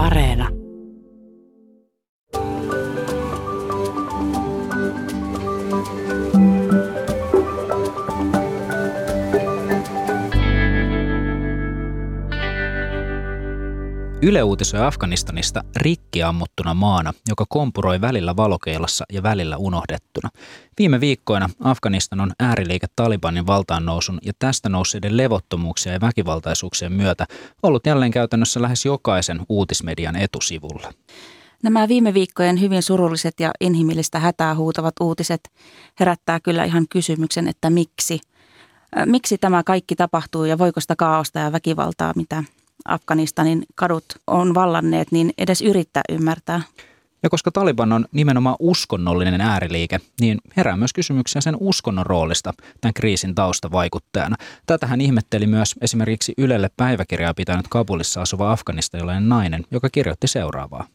Areena. Yle uutisoi Afganistanista rikkiammuttuna maana, joka kompuroi välillä valokeilassa ja välillä unohdettuna. Viime viikkoina Afganistan on ääriliike Talibanin valtaan nousun ja tästä nousseiden levottomuuksia ja väkivaltaisuuksien myötä ollut jälleen käytännössä lähes jokaisen uutismedian etusivulla. Nämä viime viikkojen hyvin surulliset ja inhimillistä hätää huutavat uutiset herättää kyllä ihan kysymyksen, että miksi. Miksi tämä kaikki tapahtuu ja voiko sitä kaaosta ja väkivaltaa, mitä Afganistanin kadut on vallanneet, niin edes yrittää ymmärtää. Ja koska Taliban on nimenomaan uskonnollinen ääriliike, niin herää myös kysymyksiä sen uskonnon roolista tämän kriisin taustavaikuttajana. Tätähän ihmetteli myös esimerkiksi Ylelle päiväkirjaa pitänyt Kabulissa asuva afganistanilainen nainen, joka kirjoitti seuraavaa.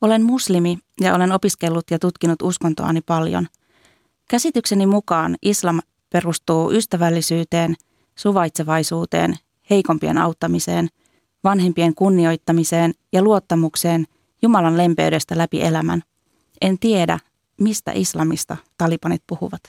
Olen muslimi ja olen opiskellut ja tutkinut uskontoani paljon. Käsitykseni mukaan islam perustuu ystävällisyyteen, suvaitsevaisuuteen, heikompien auttamiseen – vanhempien kunnioittamiseen ja luottamukseen Jumalan lempeydestä läpi elämän. En tiedä, mistä islamista talibanit puhuvat.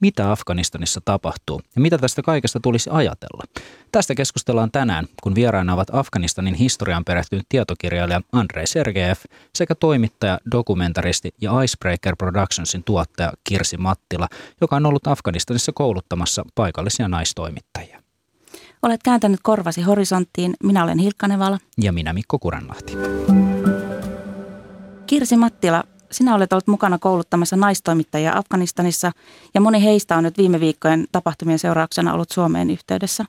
Mitä Afganistanissa tapahtuu ja mitä tästä kaikesta tulisi ajatella? Tästä keskustellaan tänään, kun vieraina ovat Afganistanin historian perehtynyt tietokirjailija Andrei Sergeev sekä toimittaja, dokumentaristi ja Icebreaker Productionsin tuottaja Kirsi Mattila, joka on ollut Afganistanissa kouluttamassa paikallisia naistoimittajia. Olet kääntänyt korvasi horisonttiin. Minä olen Hilkka Nevala. Ja minä Mikko Kuranlahti. Kirsi Mattila, sinä olet ollut mukana kouluttamassa naistoimittajia Afganistanissa ja moni heistä on nyt viime viikkojen tapahtumien seurauksena ollut Suomeen yhteydessä.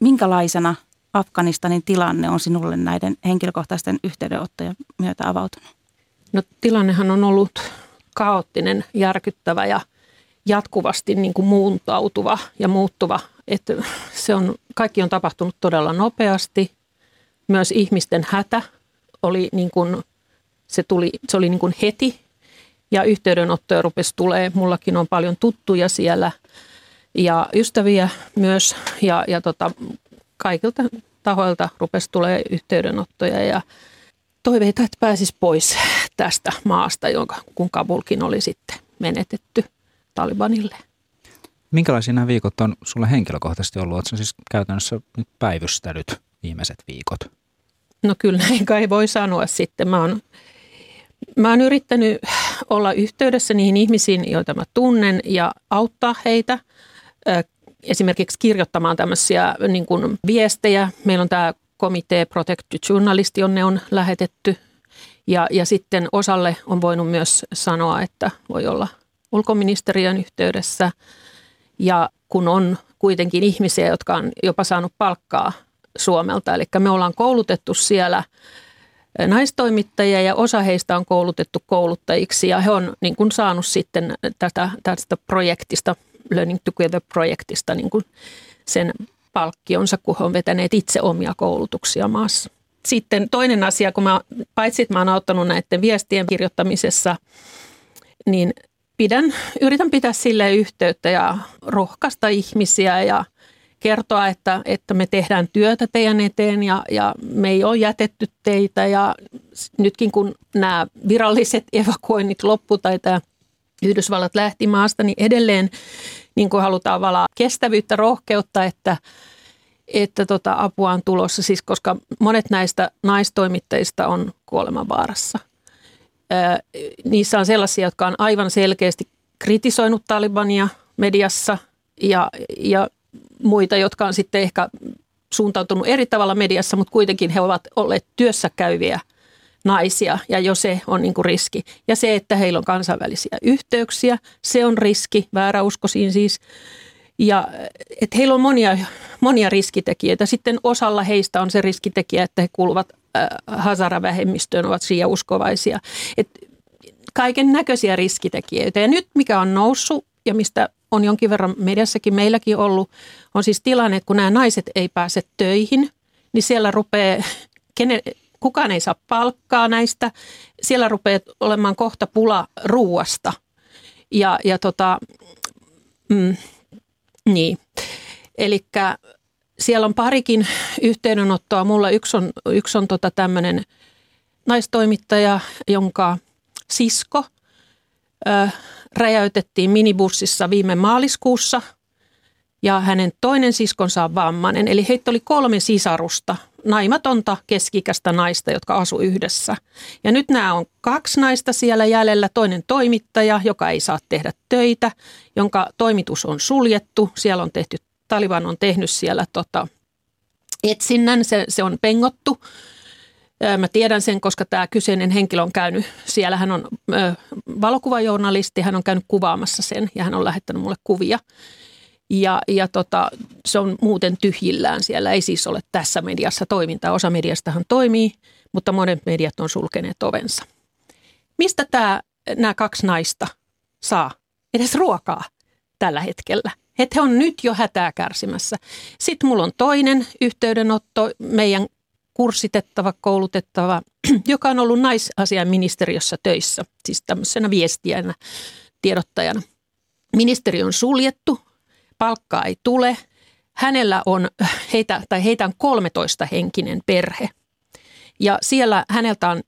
Minkälaisena Afganistanin tilanne on sinulle näiden henkilökohtaisten yhteydenottojen myötä avautunut? No tilannehan on ollut kaoottinen, järkyttävä ja jatkuvasti niin kuin muuntautuva ja muuttuva. Että se on, kaikki on tapahtunut todella nopeasti. Myös ihmisten hätä oli niin kuin, se, tuli, se oli niin kuin heti ja yhteydenottoja rupesi tulee. Mullakin on paljon tuttuja siellä ja ystäviä myös ja, ja tota, kaikilta tahoilta rupesi tulee yhteydenottoja ja toiveita, että pääsisi pois tästä maasta, jonka, kun Kabulkin oli sitten menetetty. Talibanille. Minkälaisia nämä viikot on sulle henkilökohtaisesti ollut? Oletko siis käytännössä nyt päivystänyt viimeiset viikot? No kyllä näin kai voi sanoa sitten. Mä oon, mä oon yrittänyt olla yhteydessä niihin ihmisiin, joita mä tunnen ja auttaa heitä esimerkiksi kirjoittamaan tämmöisiä niin kuin viestejä. Meillä on tämä komitee Protect Journalist, jonne on lähetetty. Ja, ja sitten osalle on voinut myös sanoa, että voi olla ulkoministeriön yhteydessä ja kun on kuitenkin ihmisiä, jotka on jopa saanut palkkaa Suomelta. Eli me ollaan koulutettu siellä naistoimittajia ja osa heistä on koulutettu kouluttajiksi ja he on niin kuin saanut sitten tätä, tästä projektista, Learning Together-projektista niin kuin sen palkkionsa, kun he on vetäneet itse omia koulutuksia maassa. Sitten toinen asia, kun mä, paitsi että mä oon auttanut näiden viestien kirjoittamisessa, niin pidän, yritän pitää sille yhteyttä ja rohkaista ihmisiä ja kertoa, että, että me tehdään työtä teidän eteen ja, ja me ei ole jätetty teitä. Ja nytkin kun nämä viralliset evakuoinnit loppu tai tämä Yhdysvallat lähti maasta, niin edelleen niin kuin halutaan valaa kestävyyttä, rohkeutta, että, että tota apua on tulossa, siis koska monet näistä naistoimittajista on kuolemanvaarassa – niissä on sellaisia, jotka on aivan selkeästi kritisoinut Talibania mediassa ja, ja muita, jotka on sitten ehkä suuntautunut eri tavalla mediassa, mutta kuitenkin he ovat olleet työssä käyviä naisia ja jo se on niin kuin riski. Ja se, että heillä on kansainvälisiä yhteyksiä, se on riski, vääräuskoisiin siis. Ja että heillä on monia, monia riskitekijöitä. Sitten osalla heistä on se riskitekijä, että he kuuluvat Hazara-vähemmistöön ovat uskovaisia. Et kaiken näköisiä riskitekijöitä. Ja nyt mikä on noussut ja mistä on jonkin verran mediassakin meilläkin ollut, on siis tilanne, että kun nämä naiset ei pääse töihin, niin siellä rupeaa, kenen, kukaan ei saa palkkaa näistä, siellä rupeaa olemaan kohta pula ruuasta. Ja, ja tota, mm, niin. Eli siellä on parikin yhteydenottoa. Mulla yksi on, yksi on tota tämmöinen naistoimittaja, jonka sisko ö, räjäytettiin minibussissa viime maaliskuussa ja hänen toinen siskonsa on vammainen. Eli heitä oli kolme sisarusta, naimatonta keskikästä naista, jotka asu yhdessä. Ja nyt nämä on kaksi naista siellä jäljellä, toinen toimittaja, joka ei saa tehdä töitä, jonka toimitus on suljettu. Siellä on tehty, Taliban on tehnyt siellä tota, etsinnän, se, se on pengottu. Mä tiedän sen, koska tämä kyseinen henkilö on käynyt, siellä hän on ö, valokuvajournalisti, hän on käynyt kuvaamassa sen ja hän on lähettänyt mulle kuvia. Ja, ja tota, se on muuten tyhjillään siellä, ei siis ole tässä mediassa toimintaa. Osa mediastahan toimii, mutta monet mediat on sulkeneet ovensa. Mistä tämä, nämä kaksi naista saa edes ruokaa tällä hetkellä? He on nyt jo hätää kärsimässä. Sitten mulla on toinen yhteydenotto, meidän kurssitettava, koulutettava, joka on ollut naisasiaministeriössä töissä, siis tämmöisenä viestijänä, tiedottajana. Ministeri on suljettu, palkkaa ei tule. Hänellä on, heitä, tai heitä on 13 henkinen perhe. Ja siellä häneltä on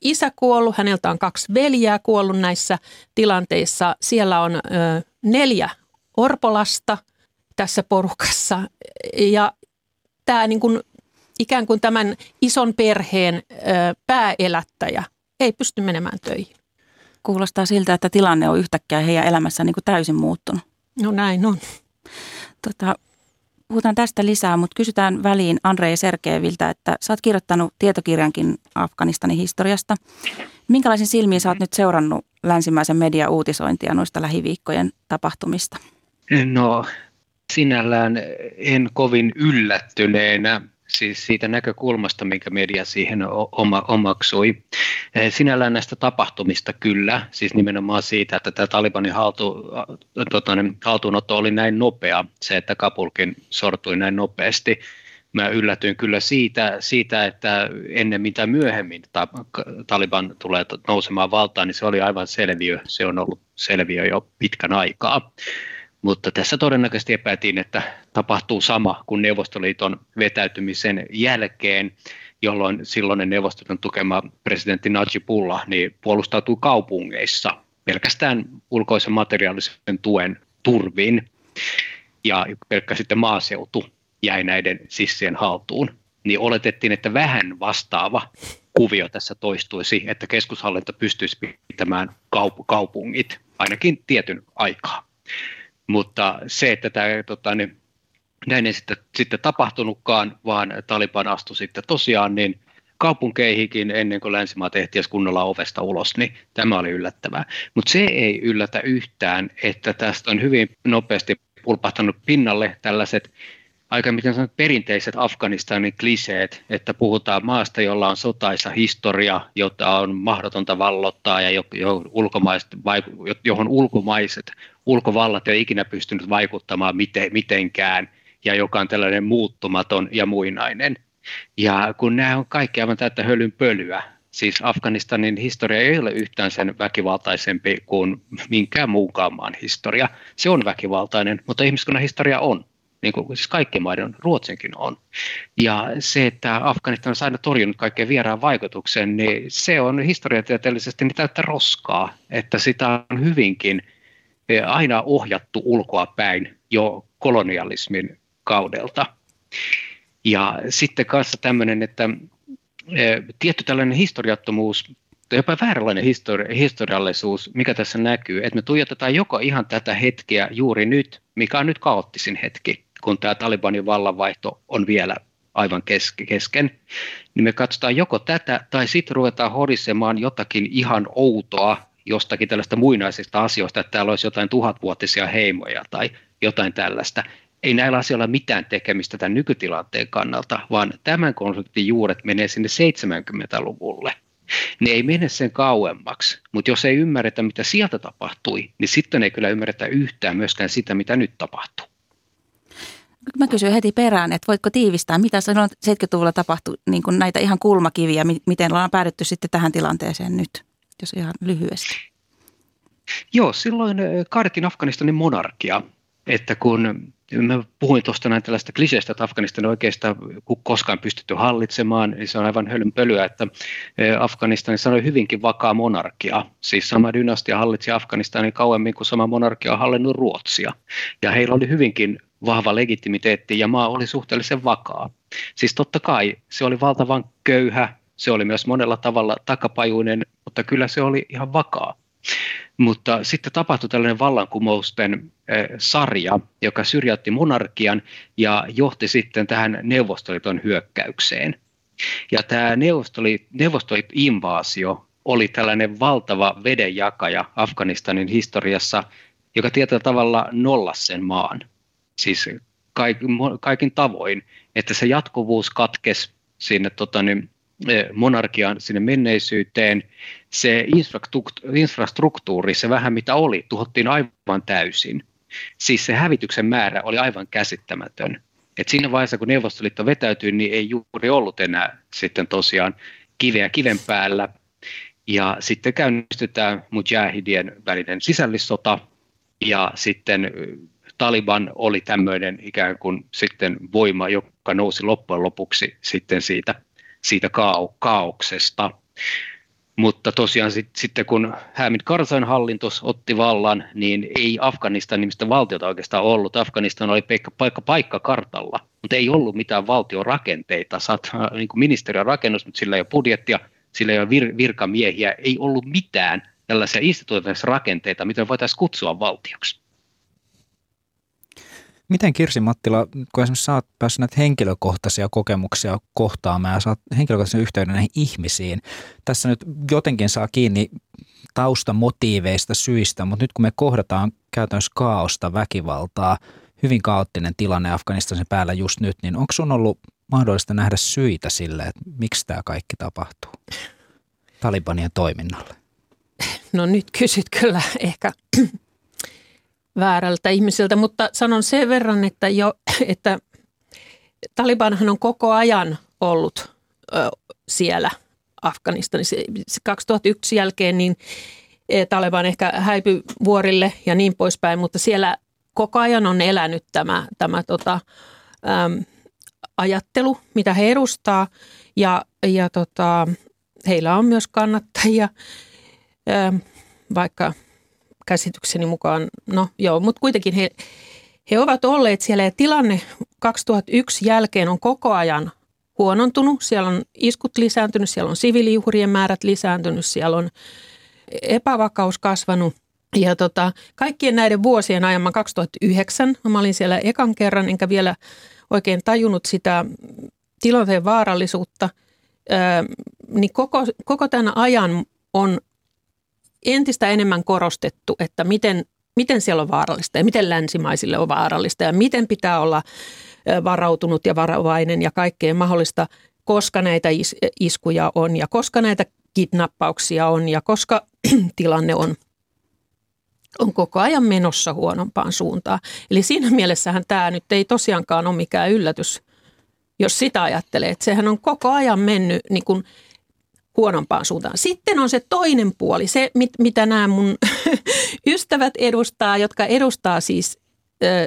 isä kuollut, häneltä on kaksi veljää kuollut näissä tilanteissa. Siellä on ö, neljä orpolasta tässä porukassa. Ja tämä niin kuin, ikään kuin tämän ison perheen pääelättäjä ei pysty menemään töihin. Kuulostaa siltä, että tilanne on yhtäkkiä heidän elämässään niin kuin täysin muuttunut. No näin on. Tota, puhutaan tästä lisää, mutta kysytään väliin Andrei Sergeeviltä, että sä oot kirjoittanut tietokirjankin Afganistanin historiasta. Minkälaisin silmiin sä oot nyt seurannut länsimäisen media-uutisointia noista lähiviikkojen tapahtumista? No sinällään en kovin yllättyneenä siis siitä näkökulmasta, minkä media siihen oma, omaksui. Eh, sinällään näistä tapahtumista kyllä, siis nimenomaan siitä, että tämä Talibanin haltu, tota, haltuunotto oli näin nopea, se, että Kapulkin sortui näin nopeasti. Mä yllätyin kyllä siitä, siitä että ennen mitä myöhemmin Taliban tulee nousemaan valtaan, niin se oli aivan selviö, se on ollut selviö jo pitkän aikaa. Mutta tässä todennäköisesti epäiltiin, että tapahtuu sama kuin Neuvostoliiton vetäytymisen jälkeen, jolloin silloinen Neuvostoliiton tukema presidentti Najibullah niin puolustautui kaupungeissa pelkästään ulkoisen materiaalisen tuen turvin. Ja pelkkä sitten maaseutu jäi näiden sissien haltuun. Niin oletettiin, että vähän vastaava kuvio tässä toistuisi, että keskushallinto pystyisi pitämään kaup- kaupungit ainakin tietyn aikaa. Mutta se, että tämä, tota, niin, näin ei sitten, sitten tapahtunutkaan, vaan Taliban astui sitten tosiaan niin kaupunkeihinkin ennen kuin länsimaa tehtiin kunnolla ovesta ulos, niin tämä oli yllättävää. Mutta se ei yllätä yhtään, että tästä on hyvin nopeasti pulpahtanut pinnalle tällaiset aika miten sanot, perinteiset Afganistanin kliseet, että puhutaan maasta, jolla on sotaisa historia, jota on mahdotonta vallottaa ja johon ulkomaiset, johon ulkomaiset ulkovallat ei ikinä pystynyt vaikuttamaan mitenkään ja joka on tällainen muuttumaton ja muinainen. Ja kun nämä on kaikki aivan täyttä hölyn pölyä, siis Afganistanin historia ei ole yhtään sen väkivaltaisempi kuin minkään muunkaan maan historia. Se on väkivaltainen, mutta ihmiskunnan historia on niin kuin siis kaikkien maiden, Ruotsinkin on. Ja se, että Afganistan on aina torjunut kaikkeen vieraan vaikutuksen, niin se on historiatieteellisesti niin täyttä roskaa, että sitä on hyvinkin eh, aina ohjattu ulkoa päin jo kolonialismin kaudelta. Ja sitten kanssa tämmöinen, että eh, tietty tällainen historiattomuus jopa vääränlainen histori- historiallisuus, mikä tässä näkyy, että me tuijotetaan joko ihan tätä hetkeä juuri nyt, mikä on nyt kaoottisin hetki, kun tämä Talibanin vallanvaihto on vielä aivan kesken, niin me katsotaan joko tätä tai sitten ruvetaan horisemaan jotakin ihan outoa jostakin tällaista muinaisista asioista, että täällä olisi jotain tuhatvuotisia heimoja tai jotain tällaista. Ei näillä asioilla mitään tekemistä tämän nykytilanteen kannalta, vaan tämän konfliktin juuret menee sinne 70-luvulle. Ne ei mene sen kauemmaksi, mutta jos ei ymmärretä, mitä sieltä tapahtui, niin sitten ei kyllä ymmärretä yhtään myöskään sitä, mitä nyt tapahtuu. Mä kysyn heti perään, että voitko tiivistää, mitä sanoit 70-luvulla tapahtui, niin kuin näitä ihan kulmakiviä, miten ollaan päädytty sitten tähän tilanteeseen nyt, jos ihan lyhyesti. Joo, silloin kaadettiin Afganistanin monarkia, että kun mä puhuin tuosta näin tällaista kliseistä, että Afganistan oikeastaan koskaan pystytty hallitsemaan, niin se on aivan hölynpölyä, että Afganistanissa on hyvinkin vakaa monarkia. Siis sama dynastia hallitsi Afganistanin kauemmin kuin sama monarkia on hallinnut Ruotsia. Ja heillä oli hyvinkin vahva legitimiteetti ja maa oli suhteellisen vakaa. Siis totta kai se oli valtavan köyhä, se oli myös monella tavalla takapajuinen, mutta kyllä se oli ihan vakaa. Mutta sitten tapahtui tällainen vallankumousten sarja, joka syrjäytti monarkian ja johti sitten tähän Neuvostoliiton hyökkäykseen. Ja tämä Neuvostoliit-invaasio oli tällainen valtava vedenjakaja Afganistanin historiassa, joka tietyllä tavalla nollasi sen maan. Siis kaikin tavoin, että se jatkuvuus katkesi sinne tota, niin, monarkian sinne menneisyyteen, se infrastruktuuri, se vähän mitä oli, tuhottiin aivan täysin. Siis se hävityksen määrä oli aivan käsittämätön. Et siinä vaiheessa, kun Neuvostoliitto vetäytyi, niin ei juuri ollut enää sitten tosiaan kiveä kiven päällä. Ja sitten käynnistetään mujahidien välinen sisällissota, ja sitten Taliban oli tämmöinen ikään kuin sitten voima, joka nousi loppujen lopuksi sitten siitä siitä kaau- kaauksesta. Mutta tosiaan sit, sitten kun Hamid Karzai hallinto otti vallan, niin ei Afganistan nimistä valtiota oikeastaan ollut. Afganistan oli paikka, paikka, paikka kartalla, mutta ei ollut mitään valtion rakenteita. Saat niin kuin ministeriön rakennus, mutta sillä ei ole budjettia, sillä ei ole vir, virkamiehiä, ei ollut mitään tällaisia instituutioissa rakenteita, mitä voitaisiin kutsua valtioksi. Miten Kirsi Mattila, kun esimerkiksi sä oot päässyt näitä henkilökohtaisia kokemuksia kohtaamaan ja saat henkilökohtaisen yhteyden näihin ihmisiin, tässä nyt jotenkin saa kiinni taustamotiiveista, syistä, mutta nyt kun me kohdataan käytännössä kaaosta, väkivaltaa, hyvin kaoottinen tilanne Afganistanin päällä just nyt, niin onko sun ollut mahdollista nähdä syitä sille, että miksi tämä kaikki tapahtuu Talibanien toiminnalle? No nyt kysyt kyllä ehkä väärältä ihmisiltä, mutta sanon sen verran, että, jo, että Talibanhan on koko ajan ollut ö, siellä Afganistanissa. 2001 jälkeen niin e, Taliban ehkä häipyi vuorille ja niin poispäin, mutta siellä koko ajan on elänyt tämä, tämä tota, äm, ajattelu, mitä he edustaa ja, ja tota, heillä on myös kannattajia, äm, vaikka – käsitykseni mukaan, no joo, mutta kuitenkin he, he ovat olleet siellä ja tilanne 2001 jälkeen on koko ajan huonontunut. Siellä on iskut lisääntynyt, siellä on siviilijuhrien määrät lisääntynyt, siellä on epävakaus kasvanut. Ja tota, kaikkien näiden vuosien ajan, mä 2009, mä olin siellä ekan kerran, enkä vielä oikein tajunnut sitä tilanteen vaarallisuutta, niin koko, koko tämän ajan on entistä enemmän korostettu, että miten, miten siellä on vaarallista ja miten länsimaisille on vaarallista ja miten pitää olla varautunut ja varovainen ja kaikkea mahdollista, koska näitä is- iskuja on ja koska näitä kidnappauksia on ja koska tilanne on on koko ajan menossa huonompaan suuntaan. Eli siinä mielessähän tämä nyt ei tosiaankaan ole mikään yllätys, jos sitä ajattelee. Että sehän on koko ajan mennyt niin kuin huonompaan suuntaan. Sitten on se toinen puoli, se mit, mitä nämä mun ystävät edustaa, jotka edustaa siis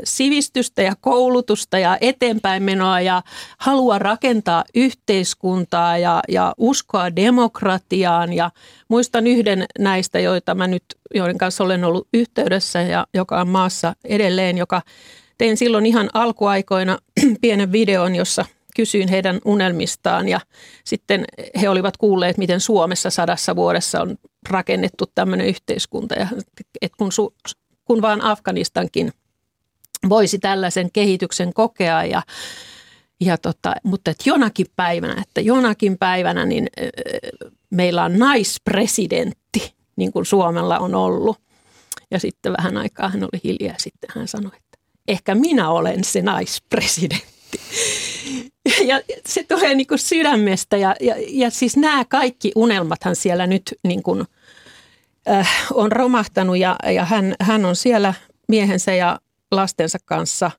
sivistystä ja koulutusta ja eteenpäin menoa ja halua rakentaa yhteiskuntaa ja, ja uskoa demokratiaan. Ja muistan yhden näistä, joita mä nyt, joiden kanssa olen ollut yhteydessä ja joka on maassa edelleen, joka tein silloin ihan alkuaikoina pienen videon, jossa – kysyin heidän unelmistaan ja sitten he olivat kuulleet, miten Suomessa sadassa vuodessa on rakennettu tämmöinen yhteiskunta ja että kun, su, kun vaan Afganistankin voisi tällaisen kehityksen kokea ja, ja tota, mutta että jonakin päivänä, että jonakin päivänä niin meillä on naispresidentti, niin kuin Suomella on ollut. Ja sitten vähän aikaa hän oli hiljaa ja sitten hän sanoi, että ehkä minä olen se naispresidentti. Ja se tulee niin kuin sydämestä ja, ja, ja siis nämä kaikki unelmathan siellä nyt niin kuin, äh, on romahtanut ja, ja hän, hän on siellä miehensä ja lastensa kanssa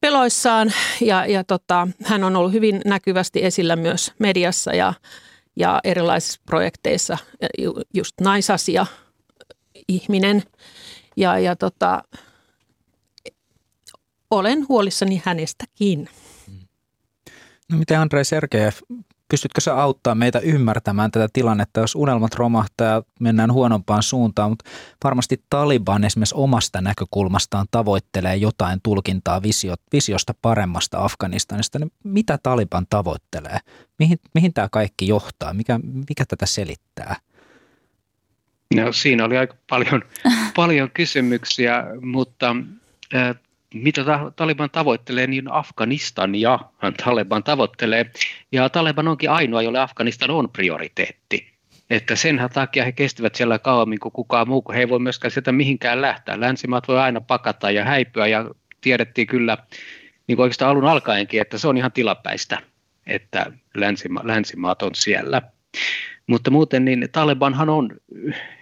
peloissaan ja, ja tota, hän on ollut hyvin näkyvästi esillä myös mediassa ja, ja erilaisissa projekteissa, just naisasia ihminen ja, ja tota, olen huolissani hänestäkin. No miten Andrei Sergejev, pystytkö sä auttaa meitä ymmärtämään tätä tilannetta, jos unelmat romahtaa ja mennään huonompaan suuntaan, mutta varmasti Taliban esimerkiksi omasta näkökulmastaan tavoittelee jotain tulkintaa visio, visiosta paremmasta Afganistanista. Niin mitä Taliban tavoittelee? Mihin, mihin tämä kaikki johtaa? Mikä, mikä tätä selittää? No, siinä oli aika paljon, paljon kysymyksiä, mutta äh, mitä Taliban tavoittelee, niin Afganistan ja Taliban tavoittelee. Ja Taliban onkin ainoa, jolle Afganistan on prioriteetti. Että sen takia he kestävät siellä kauemmin kuin kukaan muu, kun he ei voi myöskään sieltä mihinkään lähteä. Länsimaat voi aina pakata ja häipyä ja tiedettiin kyllä niin kuin oikeastaan alun alkaenkin, että se on ihan tilapäistä, että länsima, länsimaat on siellä. Mutta muuten niin Talibanhan on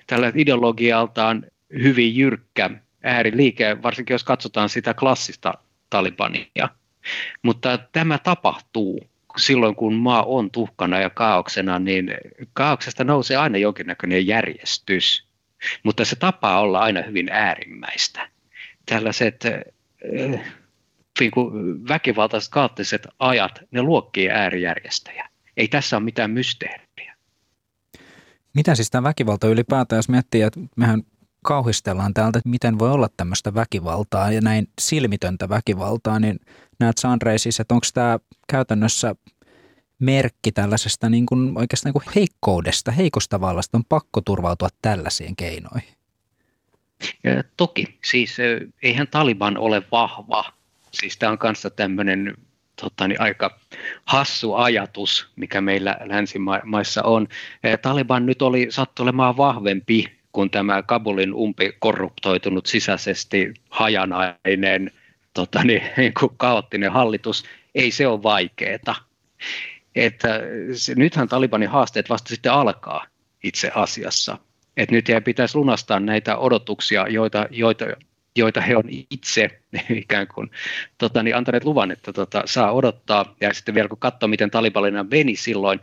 tällä ideologialtaan hyvin jyrkkä ääriliike, varsinkin jos katsotaan sitä klassista Talibania. Mutta tämä tapahtuu silloin, kun maa on tuhkana ja kaauksena, niin kaauksesta nousee aina jonkinnäköinen järjestys. Mutta se tapaa olla aina hyvin äärimmäistä. Tällaiset äh, niin kuin väkivaltaiset kaoottiset ajat, ne luokkii äärijärjestäjä. Ei tässä ole mitään mysteeriä. Mitä siis tämä väkivalta ylipäätään, jos miettii, että mehän kauhistellaan täältä, että miten voi olla tämmöistä väkivaltaa ja näin silmitöntä väkivaltaa, niin näet Sandrei siis, että onko tämä käytännössä merkki tällaisesta niin kuin oikeastaan niin kuin heikkoudesta, heikosta vallasta, on pakko turvautua tällaisiin keinoihin? Ja toki, siis eihän Taliban ole vahva. Siis tämä on kanssa tämmöinen tota, niin aika hassu ajatus, mikä meillä länsimaissa on. Taliban nyt oli sattulemaan vahvempi kun tämä Kabulin umpi korruptoitunut sisäisesti hajanainen, tota niin, niin kuin kaoottinen hallitus, ei se ole vaikeeta. Että se, nythän Talibanin haasteet vasta sitten alkaa itse asiassa. Että nyt ei pitäisi lunastaa näitä odotuksia, joita, joita, joita he on itse ikään kuin tota, niin antaneet luvan, että tota, saa odottaa. Ja sitten vielä kun katsoo, miten Talibanina meni silloin,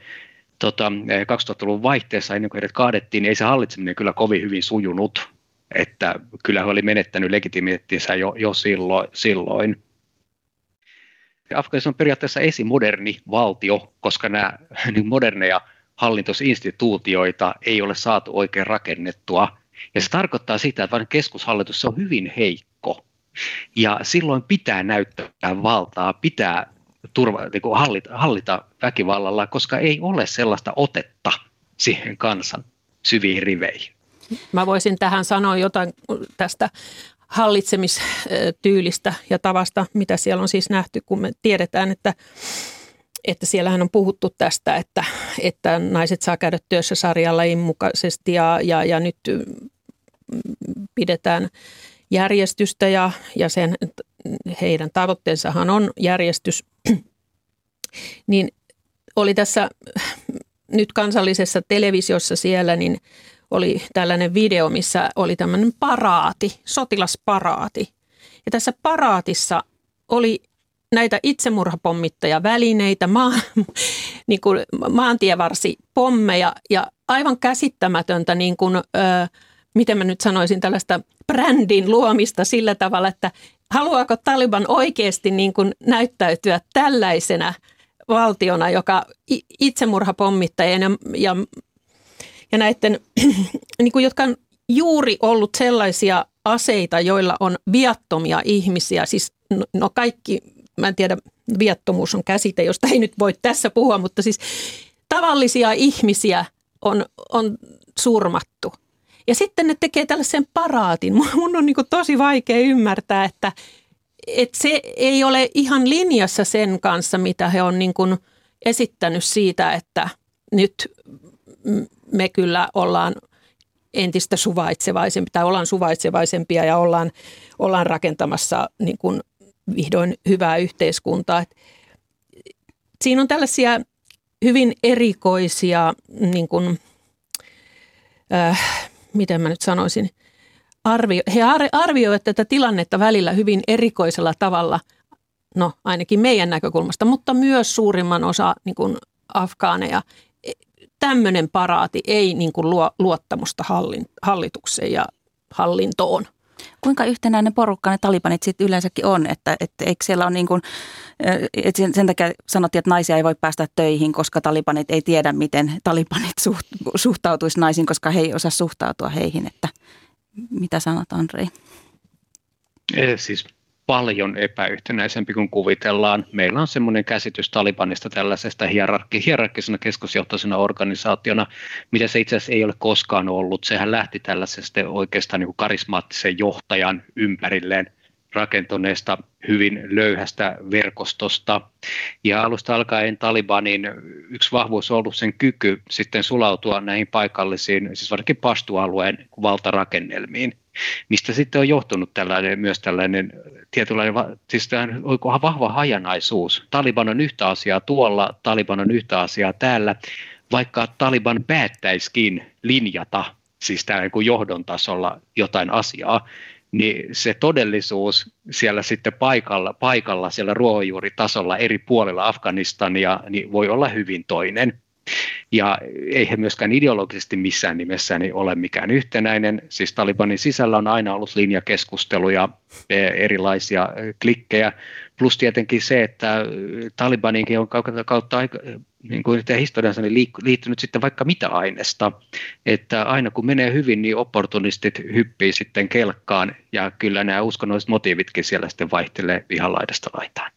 tota, 2000-luvun eh, vaihteessa, ennen kuin heidät kaadettiin, niin ei se hallitseminen kyllä kovin hyvin sujunut. Että kyllä he oli menettänyt legitimiteettinsä jo, jo silloin. Afganistan on periaatteessa esimoderni valtio, koska nämä niin moderneja hallintosinstituutioita ei ole saatu oikein rakennettua. Ja se tarkoittaa sitä, että vain keskushallitus on hyvin heikko. Ja silloin pitää näyttää valtaa, pitää turva, niin kuin hallita, hallita väkivallalla, koska ei ole sellaista otetta siihen kansan syviin riveihin. Mä voisin tähän sanoa jotain tästä hallitsemistyylistä ja tavasta, mitä siellä on siis nähty, kun me tiedetään, että että siellähän on puhuttu tästä, että, että naiset saa käydä työssä sarjalla mukaisesti ja, ja, ja nyt pidetään järjestystä ja, ja sen, heidän tavoitteensahan on järjestys, niin oli tässä nyt kansallisessa televisiossa siellä, niin oli tällainen video, missä oli tämmöinen paraati, sotilasparaati. Ja tässä paraatissa oli näitä itsemurhapommittajavälineitä, maa, niin kuin maantievarsipommeja ja aivan käsittämätöntä, niin kuin, ö, miten mä nyt sanoisin, tällaista brändin luomista sillä tavalla, että haluaako Taliban oikeasti niin kuin näyttäytyä tällaisena valtiona, joka itsemurhapommittajien ja, ja, ja näiden, niin kuin, jotka on juuri ollut sellaisia aseita, joilla on viattomia ihmisiä, siis no, no kaikki, mä en tiedä, viattomuus on käsite, josta ei nyt voi tässä puhua, mutta siis tavallisia ihmisiä on, on surmattu. Ja sitten ne tekee tällaisen paraatin. Mun on niin tosi vaikea ymmärtää, että, että se ei ole ihan linjassa sen kanssa, mitä he on niin esittänyt siitä, että nyt me kyllä ollaan entistä suvaitsevaisempia tai ollaan suvaitsevaisempia ja ollaan, ollaan rakentamassa niin kuin vihdoin hyvää yhteiskuntaa. Et siinä on tällaisia hyvin erikoisia niin kuin, äh, miten mä nyt sanoisin, arvio, he arvioivat tätä tilannetta välillä hyvin erikoisella tavalla, no ainakin meidän näkökulmasta, mutta myös suurimman osa niin kuin afgaaneja. Tämmöinen paraati ei niin kuin luo luottamusta hallin, hallitukseen ja hallintoon. Kuinka yhtenäinen porukka ne talibanit sitten yleensäkin on, että, että eikö siellä ole niin kuin, että sen takia sanottiin, että naisia ei voi päästä töihin, koska talibanit ei tiedä, miten talibanit suht, suhtautuisi naisiin, koska he ei osaa suhtautua heihin, että mitä sanot Andrei? Siis paljon epäyhtenäisempi kuin kuvitellaan. Meillä on semmoinen käsitys Talibanista tällaisesta hierarki, hierarkkisena keskusjohtoisena organisaationa, mitä se itse asiassa ei ole koskaan ollut. Sehän lähti tällaisesta oikeastaan niin kuin karismaattisen johtajan ympärilleen rakentuneesta hyvin löyhästä verkostosta. Ja alusta alkaen Talibanin yksi vahvuus on ollut sen kyky sitten sulautua näihin paikallisiin, siis varsinkin pastualueen valtarakennelmiin mistä sitten on johtunut tällainen, myös tällainen tietynlainen, siis vahva hajanaisuus. Taliban on yhtä asiaa tuolla, Taliban on yhtä asiaa täällä, vaikka Taliban päättäisikin linjata, siis tämä niin johdon tasolla jotain asiaa, niin se todellisuus siellä sitten paikalla, paikalla siellä ruohonjuuritasolla eri puolilla Afganistania niin voi olla hyvin toinen. Ja ei he myöskään ideologisesti missään nimessä niin ole mikään yhtenäinen. Siis Talibanin sisällä on aina ollut linjakeskusteluja, e, erilaisia e, klikkejä, plus tietenkin se, että Talibaninkin on kautta aika, niin kuin historiansa niin liittynyt sitten vaikka mitä aineesta. Että aina kun menee hyvin, niin opportunistit hyppii sitten kelkkaan ja kyllä nämä uskonnolliset motiivitkin siellä sitten vaihtelee ihan laidasta laitaan.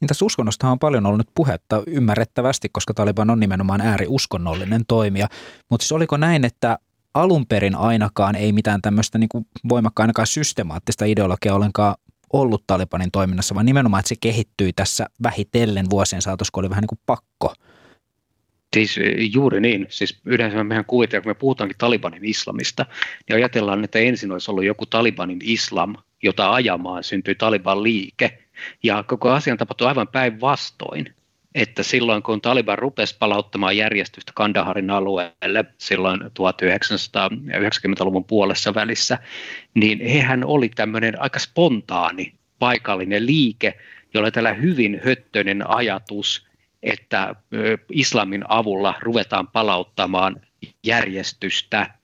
Niin tässä uskonnosta on paljon ollut nyt puhetta ymmärrettävästi, koska Taliban on nimenomaan ääriuskonnollinen toimija. Mutta siis oliko näin, että alun perin ainakaan ei mitään tämmöistä niin kuin voimakkaan ainakaan systemaattista ideologiaa ollenkaan ollut Talibanin toiminnassa, vaan nimenomaan, että se kehittyi tässä vähitellen vuosien saatossa, kun oli vähän niin kuin pakko. Siis e, juuri niin. Siis yleensä mehän kuvitellaan, kun me puhutaankin Talibanin islamista, niin ajatellaan, että ensin olisi ollut joku Talibanin islam, jota ajamaan syntyi Taliban liike – ja koko asian tapahtui aivan päinvastoin, että silloin kun Taliban rupesi palauttamaan järjestystä Kandaharin alueelle silloin 1990-luvun puolessa välissä, niin hehän oli tämmöinen aika spontaani paikallinen liike, jolla tällä hyvin höttöinen ajatus, että islamin avulla ruvetaan palauttamaan järjestystä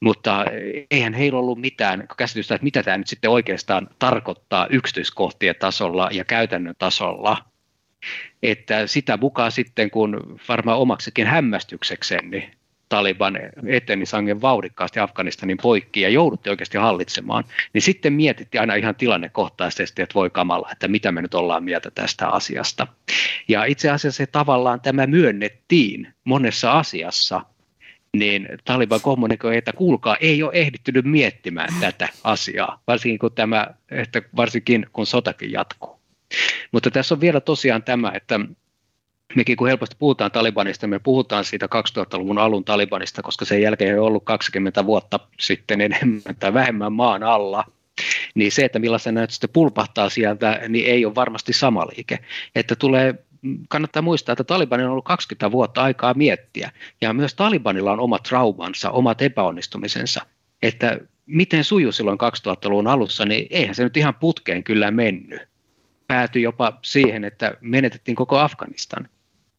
mutta eihän heillä ollut mitään käsitystä, että mitä tämä nyt sitten oikeastaan tarkoittaa yksityiskohtien tasolla ja käytännön tasolla. Että sitä mukaan sitten, kun varmaan omaksikin hämmästyksekseen, niin Taliban eteni sangen vauhdikkaasti Afganistanin poikki ja joudutti oikeasti hallitsemaan, niin sitten mietittiin aina ihan tilannekohtaisesti, että voi kamala, että mitä me nyt ollaan mieltä tästä asiasta. Ja itse asiassa se tavallaan tämä myönnettiin monessa asiassa, niin Taliban kommunikoi, että kuulkaa, ei ole ehdittynyt miettimään tätä asiaa, varsinkin kun, tämä, että varsinkin kun sotakin jatkuu. Mutta tässä on vielä tosiaan tämä, että mekin kun helposti puhutaan Talibanista, me puhutaan siitä 2000-luvun alun Talibanista, koska sen jälkeen on ollut 20 vuotta sitten enemmän tai vähemmän maan alla, niin se, että millaisena nyt sitten pulpahtaa sieltä, niin ei ole varmasti sama liike. Että tulee kannattaa muistaa, että Talibanin on ollut 20 vuotta aikaa miettiä, ja myös Talibanilla on omat traumansa, omat epäonnistumisensa, että miten sujuu silloin 2000-luvun alussa, niin eihän se nyt ihan putkeen kyllä mennyt. Päätyi jopa siihen, että menetettiin koko Afganistan.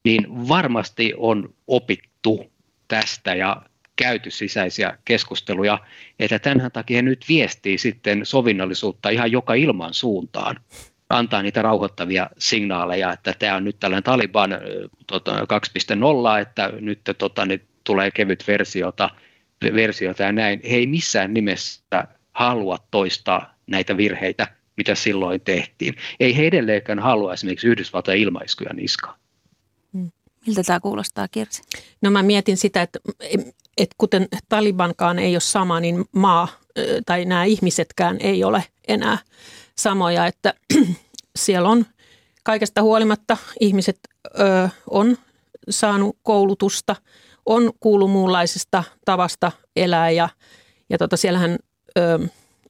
Niin varmasti on opittu tästä ja käyty sisäisiä keskusteluja, että tämän takia nyt viestii sitten sovinnollisuutta ihan joka ilman suuntaan antaa niitä rauhoittavia signaaleja, että tämä on nyt tällainen Taliban tota, 2.0, että nyt tota, nyt tulee kevyt versiota, versiota ja näin. He ei missään nimessä halua toistaa näitä virheitä, mitä silloin tehtiin. Ei he edelleenkään halua esimerkiksi Yhdysvaltain ilmaiskuja niskaan. Hmm. Miltä tämä kuulostaa, Kirsi? No mä mietin sitä, että, että kuten Talibankaan ei ole sama, niin maa tai nämä ihmisetkään ei ole enää samoja, että siellä on kaikesta huolimatta ihmiset ö, on saanut koulutusta, on kuulu muunlaisesta tavasta elää ja, ja tota, siellähän ö,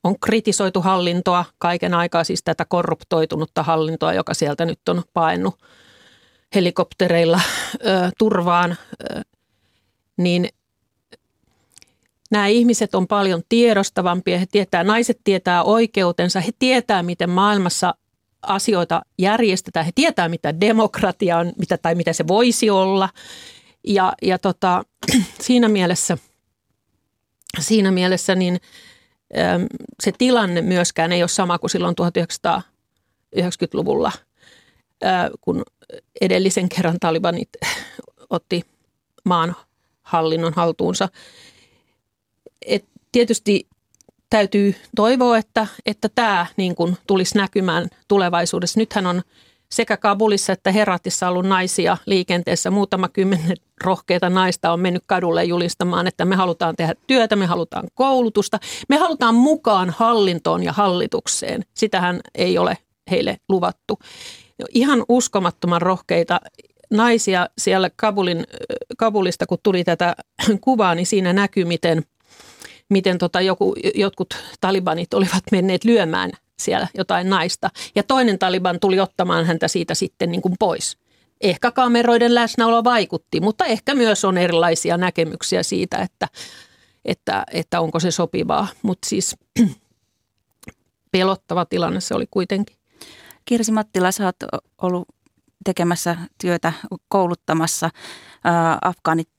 on kritisoitu hallintoa kaiken aikaa, siis tätä korruptoitunutta hallintoa, joka sieltä nyt on paennut helikoptereilla ö, turvaan, ö, niin Nämä ihmiset on paljon tiedostavampia, he tietää, naiset tietää oikeutensa, he tietää, miten maailmassa asioita järjestetään, he tietää, mitä demokratia on, mitä, tai mitä se voisi olla. Ja, ja tota, siinä mielessä, siinä mielessä niin se tilanne myöskään ei ole sama kuin silloin 1990-luvulla, kun edellisen kerran talibanit otti maan hallinnon haltuunsa. Et tietysti täytyy toivoa, että, että tämä niin kuin tulisi näkymään tulevaisuudessa. Nythän on sekä Kabulissa että Heratissa ollut naisia liikenteessä. Muutama kymmenen rohkeita naista on mennyt kadulle julistamaan, että me halutaan tehdä työtä, me halutaan koulutusta, me halutaan mukaan hallintoon ja hallitukseen. Sitähän ei ole heille luvattu. Ihan uskomattoman rohkeita naisia siellä Kabulin, Kabulista, kun tuli tätä kuvaa, niin siinä näkyy, miten, miten tota joku, jotkut talibanit olivat menneet lyömään siellä jotain naista. Ja toinen taliban tuli ottamaan häntä siitä sitten niin kuin pois. Ehkä kameroiden läsnäolo vaikutti, mutta ehkä myös on erilaisia näkemyksiä siitä, että, että, että onko se sopivaa. Mutta siis pelottava tilanne se oli kuitenkin. Kirsi Mattila, sä oot ollut tekemässä työtä, kouluttamassa afgaanit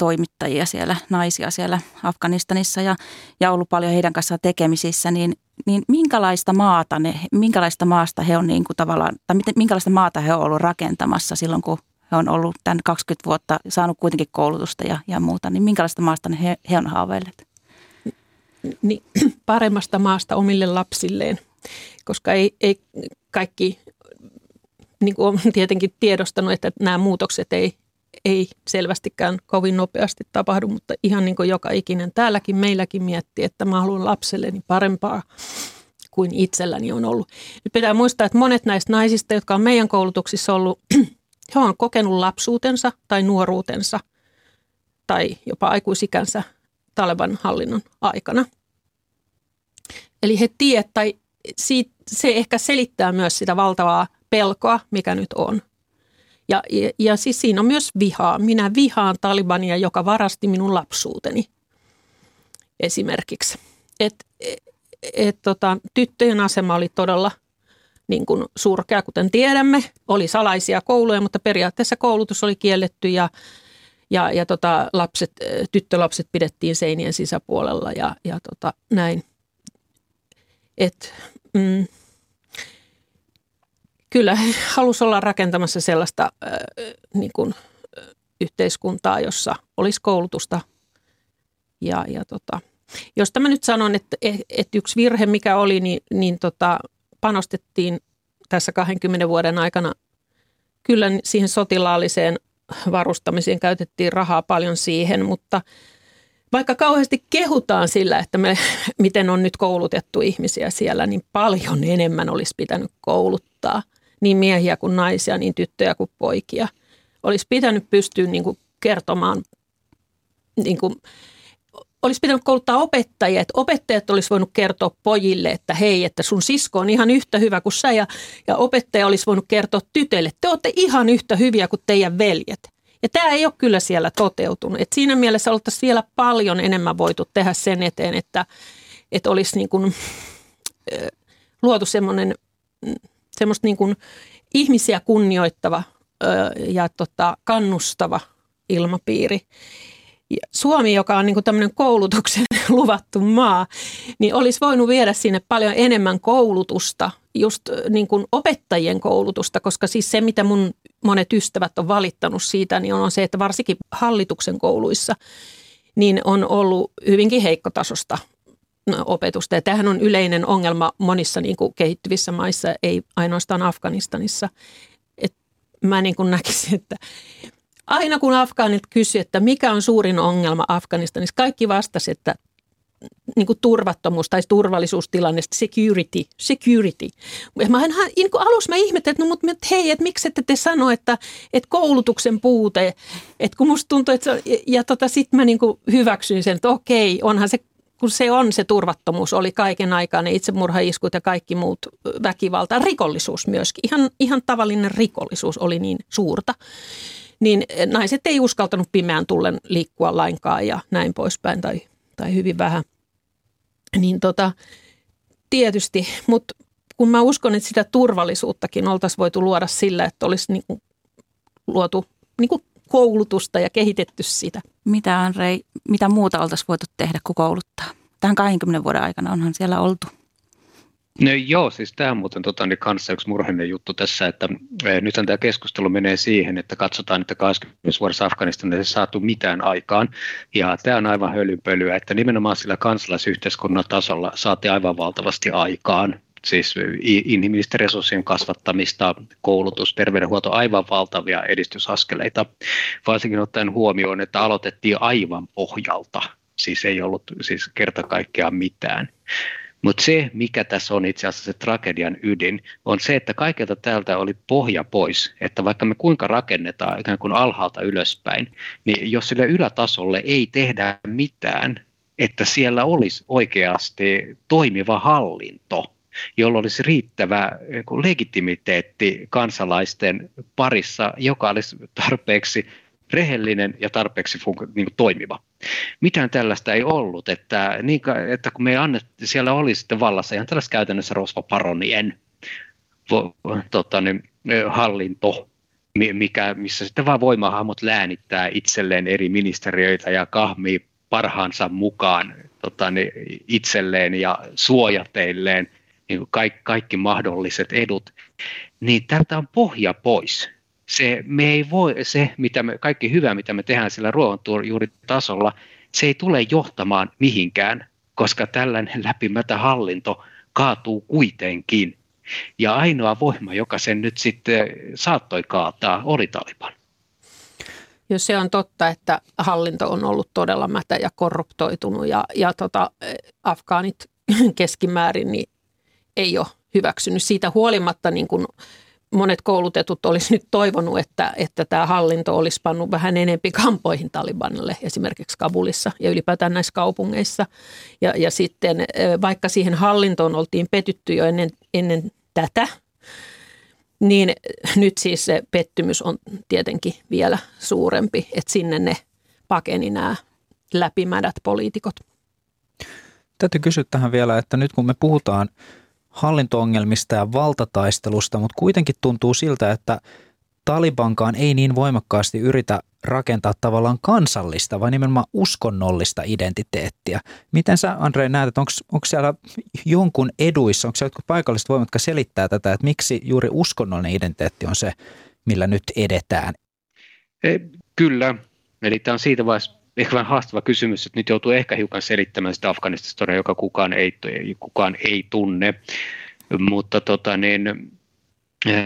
toimittajia siellä, naisia siellä Afganistanissa ja, ja ollut paljon heidän kanssaan tekemisissä, niin, niin minkälaista maata ne, minkälaista maasta he on niin kuin tavallaan, tai miten, minkälaista maata he on ollut rakentamassa silloin, kun he on ollut tämän 20 vuotta, saanut kuitenkin koulutusta ja, ja muuta, niin minkälaista maasta ne he, he on haaveilleet? Niin, paremmasta maasta omille lapsilleen, koska ei, ei kaikki niin kuin olen tietenkin tiedostanut, että nämä muutokset ei, ei selvästikään kovin nopeasti tapahdu, mutta ihan niin kuin joka ikinen täälläkin meilläkin miettii, että mä haluan lapselleni parempaa kuin itselläni on ollut. Nyt pitää muistaa, että monet näistä naisista, jotka on meidän koulutuksissa ollut, he on kokenut lapsuutensa tai nuoruutensa tai jopa aikuisikänsä Taleban hallinnon aikana. Eli he tiedät, tai se ehkä selittää myös sitä valtavaa pelkoa, mikä nyt on. Ja, ja, ja siis siinä on myös vihaa. Minä vihaan Talibania, joka varasti minun lapsuuteni esimerkiksi. Et, et, et, tota, tyttöjen asema oli todella niin kuin surkea, kuten tiedämme. Oli salaisia kouluja, mutta periaatteessa koulutus oli kielletty ja, ja, ja tota, lapset, tyttölapset pidettiin seinien sisäpuolella ja, ja tota, näin. Et, mm, kyllä he halusivat olla rakentamassa sellaista äh, niin kuin, äh, yhteiskuntaa, jossa olisi koulutusta. Ja, ja tota, jos mä nyt sanon, että, että yksi virhe mikä oli, niin, niin tota, panostettiin tässä 20 vuoden aikana kyllä siihen sotilaalliseen varustamiseen käytettiin rahaa paljon siihen, mutta vaikka kauheasti kehutaan sillä, että me, miten on nyt koulutettu ihmisiä siellä, niin paljon enemmän olisi pitänyt kouluttaa – niin miehiä kuin naisia, niin tyttöjä kuin poikia. Olisi pitänyt pystyä niin kuin kertomaan, niin kuin, olisi pitänyt kouluttaa opettajia, että opettajat olisi voinut kertoa pojille, että hei, että sun sisko on ihan yhtä hyvä kuin sä ja, ja opettaja olisi voinut kertoa tytöille, että te olette ihan yhtä hyviä kuin teidän veljet. Ja tämä ei ole kyllä siellä toteutunut. Et siinä mielessä oltaisiin vielä paljon enemmän voitu tehdä sen eteen, että, että olisi niin kuin, luotu semmoinen semmoista niin kuin ihmisiä kunnioittava ja tota, kannustava ilmapiiri. Suomi, joka on niin tämmöinen koulutuksen luvattu maa, niin olisi voinut viedä sinne paljon enemmän koulutusta, just niin kuin opettajien koulutusta, koska siis se, mitä mun monet ystävät on valittanut siitä, niin on se, että varsinkin hallituksen kouluissa niin on ollut hyvinkin heikkotasosta opetusta. Ja tämähän on yleinen ongelma monissa niin kuin kehittyvissä maissa, ei ainoastaan Afganistanissa. Et mä niin kuin näkisin, että aina kun afgaanit kysyivät, että mikä on suurin ongelma Afganistanissa, kaikki vastasivat, että niin kuin turvattomuus tai turvallisuustilanne, security, security. Mä en, niin kuin alussa mä ihmettelin, että no, mutta hei, että miksi ette te sano, että, että koulutuksen puute, että kun musta tuntuu, että se, ja, ja tota, sitten mä niin kuin hyväksyin sen, että okei, onhan se kun se on se turvattomuus, oli kaiken aikaa ne itsemurhaiskut ja kaikki muut väkivalta, rikollisuus myöskin, ihan, ihan tavallinen rikollisuus oli niin suurta, niin naiset ei uskaltanut pimeän tullen liikkua lainkaan ja näin poispäin tai, tai hyvin vähän. Niin tota, tietysti, mutta kun mä uskon, että sitä turvallisuuttakin oltaisiin voitu luoda sillä, että olisi niin luotu niin kuin koulutusta ja kehitetty sitä. Mitä Andrei, mitä muuta oltaisiin voitu tehdä kuin kouluttaa? tähän 20 vuoden aikana onhan siellä oltu. No joo, siis tämä on muuten tota, niin kanssa yksi murheinen juttu tässä, että e, nythän tämä keskustelu menee siihen, että katsotaan, että 20 vuodessa Afganistanissa ei saatu mitään aikaan. Ja tämä on aivan hölynpölyä, että nimenomaan sillä kansalaisyhteiskunnan tasolla saatiin aivan valtavasti aikaan siis inhimillisten resurssien kasvattamista, koulutus, terveydenhuolto, aivan valtavia edistysaskeleita, varsinkin ottaen huomioon, että aloitettiin aivan pohjalta, siis ei ollut siis kerta kaikkiaan mitään. Mutta se, mikä tässä on itse asiassa se tragedian ydin, on se, että kaikilta täältä oli pohja pois, että vaikka me kuinka rakennetaan ikään kuin alhaalta ylöspäin, niin jos sille ylätasolle ei tehdä mitään, että siellä olisi oikeasti toimiva hallinto, jolla olisi riittävä legitimiteetti kansalaisten parissa, joka olisi tarpeeksi rehellinen ja tarpeeksi niin kuin toimiva. Mitään tällaista ei ollut, että, niin, että kun me annettiin, siellä oli sitten vallassa ihan tällaista käytännössä rosvaparonien tota, niin, hallinto, mikä, missä sitten vaan voimahahmot läänittää itselleen eri ministeriöitä ja kahmii parhaansa mukaan tota, niin, itselleen ja suojateilleen niin kaikki, kaikki mahdolliset edut, niin tältä on pohja pois se, me ei voi, se mitä me, kaikki hyvä, mitä me tehdään sillä ruohonjuuritasolla, se ei tule johtamaan mihinkään, koska tällainen läpimätä hallinto kaatuu kuitenkin. Ja ainoa voima, joka sen nyt sitten saattoi kaataa, oli Taliban. Jos se on totta, että hallinto on ollut todella mätä ja korruptoitunut ja, ja tota, afgaanit keskimäärin niin ei ole hyväksynyt siitä huolimatta niin kuin monet koulutetut olisi nyt toivonut, että, että tämä hallinto olisi pannut vähän enempi kampoihin Talibanille esimerkiksi Kabulissa ja ylipäätään näissä kaupungeissa. Ja, ja sitten vaikka siihen hallintoon oltiin petytty jo ennen, ennen tätä, niin nyt siis se pettymys on tietenkin vielä suurempi, että sinne ne pakeni nämä läpimänät poliitikot. Täytyy kysyä tähän vielä, että nyt kun me puhutaan hallintoongelmista ja valtataistelusta, mutta kuitenkin tuntuu siltä, että Talibankaan ei niin voimakkaasti yritä rakentaa tavallaan kansallista, vai nimenomaan uskonnollista identiteettiä. Miten sä, Andre, näet, että onko siellä jonkun eduissa, onko siellä jotkut paikalliset voimat, jotka selittää tätä, että miksi juuri uskonnollinen identiteetti on se, millä nyt edetään? E, kyllä. Eli tämä on siitä vaiheessa ehkä vähän haastava kysymys, että nyt joutuu ehkä hiukan selittämään sitä Afganistan joka kukaan ei, kukaan ei tunne. Mutta tota, niin, äh,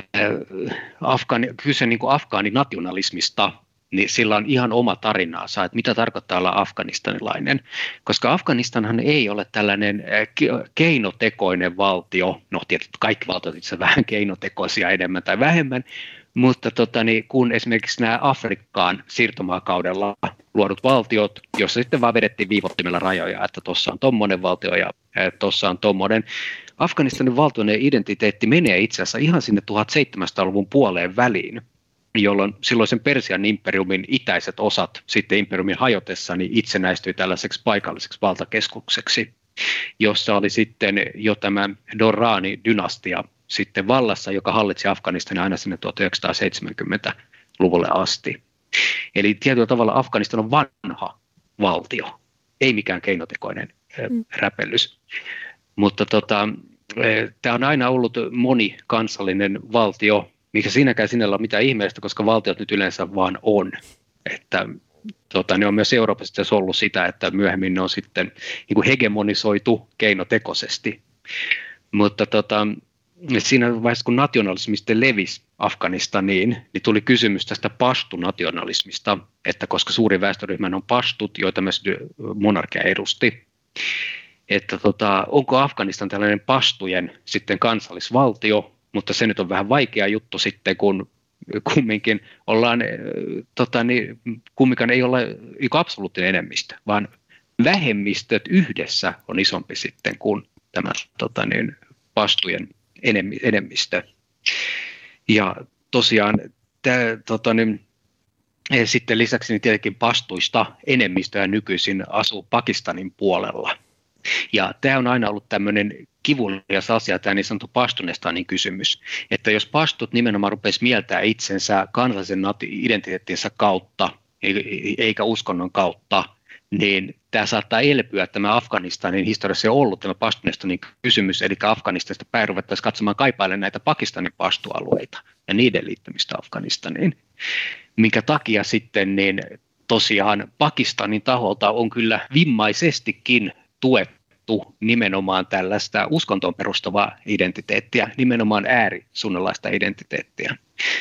Afgani, kyse niin afgaaninationalismista, niin sillä on ihan oma tarinaa, että mitä tarkoittaa olla afganistanilainen. Koska Afganistanhan ei ole tällainen äh, keinotekoinen valtio, no tietysti kaikki valtiot itse vähän keinotekoisia enemmän tai vähemmän, mutta tota, niin, kun esimerkiksi nämä Afrikkaan siirtomaakaudella luodut valtiot, joissa sitten vaan vedettiin viivottimella rajoja, että tuossa on tuommoinen valtio ja tuossa on tuommoinen. Afganistanin valtioiden identiteetti menee itse asiassa ihan sinne 1700-luvun puoleen väliin, jolloin silloisen Persian imperiumin itäiset osat sitten imperiumin hajotessa niin itsenäistyi tällaiseksi paikalliseksi valtakeskukseksi, jossa oli sitten jo tämä Dorrani-dynastia sitten vallassa, joka hallitsi Afganistania aina sinne 1970-luvulle asti. Eli tietyllä tavalla Afganistan on vanha valtio, ei mikään keinotekoinen mm. räpellys. Mutta tota, tämä on aina ollut monikansallinen valtio, mikä siinäkään sinällä ole mitään ihmeellistä, koska valtiot nyt yleensä vaan on. Että tota, ne on myös Euroopassa ollut sitä, että myöhemmin ne on sitten niin kuin hegemonisoitu keinotekoisesti. Mutta tota, siinä vaiheessa, kun nationalismi sitten levisi Afganistaniin, niin tuli kysymys tästä pastunationalismista, että koska suuri väestöryhmä on pastut, joita myös monarkia edusti, että tota, onko Afganistan tällainen pastujen sitten kansallisvaltio, mutta se nyt on vähän vaikea juttu sitten, kun kumminkin ollaan, tota, niin, kumminkaan ei ole absoluuttinen enemmistö, vaan vähemmistöt yhdessä on isompi sitten kuin tämä tota, niin, pastujen enemmistö. Ja tosiaan tämä, tota, niin, sitten lisäksi niin tietenkin pastuista enemmistöä nykyisin asuu Pakistanin puolella. Ja tämä on aina ollut tämmöinen kivulias asia, tämä niin sanottu pastunestanin kysymys, että jos pastut nimenomaan rupesi mieltää itsensä kansallisen identiteettinsä kautta, eikä uskonnon kautta, niin tämä saattaa elpyä tämä Afganistanin historiassa jo ollut tämä Pashtunestonin kysymys, eli Afganistanista päin ruvettaisiin katsomaan kaipailemaan näitä Pakistanin pastualueita ja niiden liittymistä Afganistaniin, minkä takia sitten niin tosiaan Pakistanin taholta on kyllä vimmaisestikin tuettu nimenomaan tällaista uskontoon perustuvaa identiteettiä, nimenomaan äärisunnalaista identiteettiä.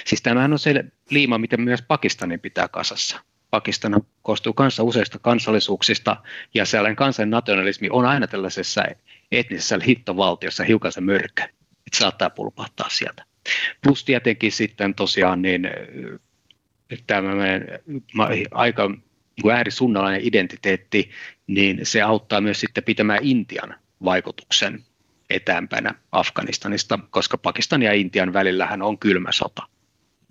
Siis tämähän on se liima, miten myös Pakistanin pitää kasassa. Pakistan koostuu kanssa useista kansallisuuksista ja sellainen kansan nationalismi on aina tällaisessa etnisessä liittovaltiossa hiukan se mörkö, että saattaa pulpahtaa sieltä. Plus tietenkin sitten tosiaan niin tämmöinen aika niin äärisunnalainen identiteetti, niin se auttaa myös sitten pitämään Intian vaikutuksen etäämpänä Afganistanista, koska Pakistan ja Intian välillähän on kylmä sota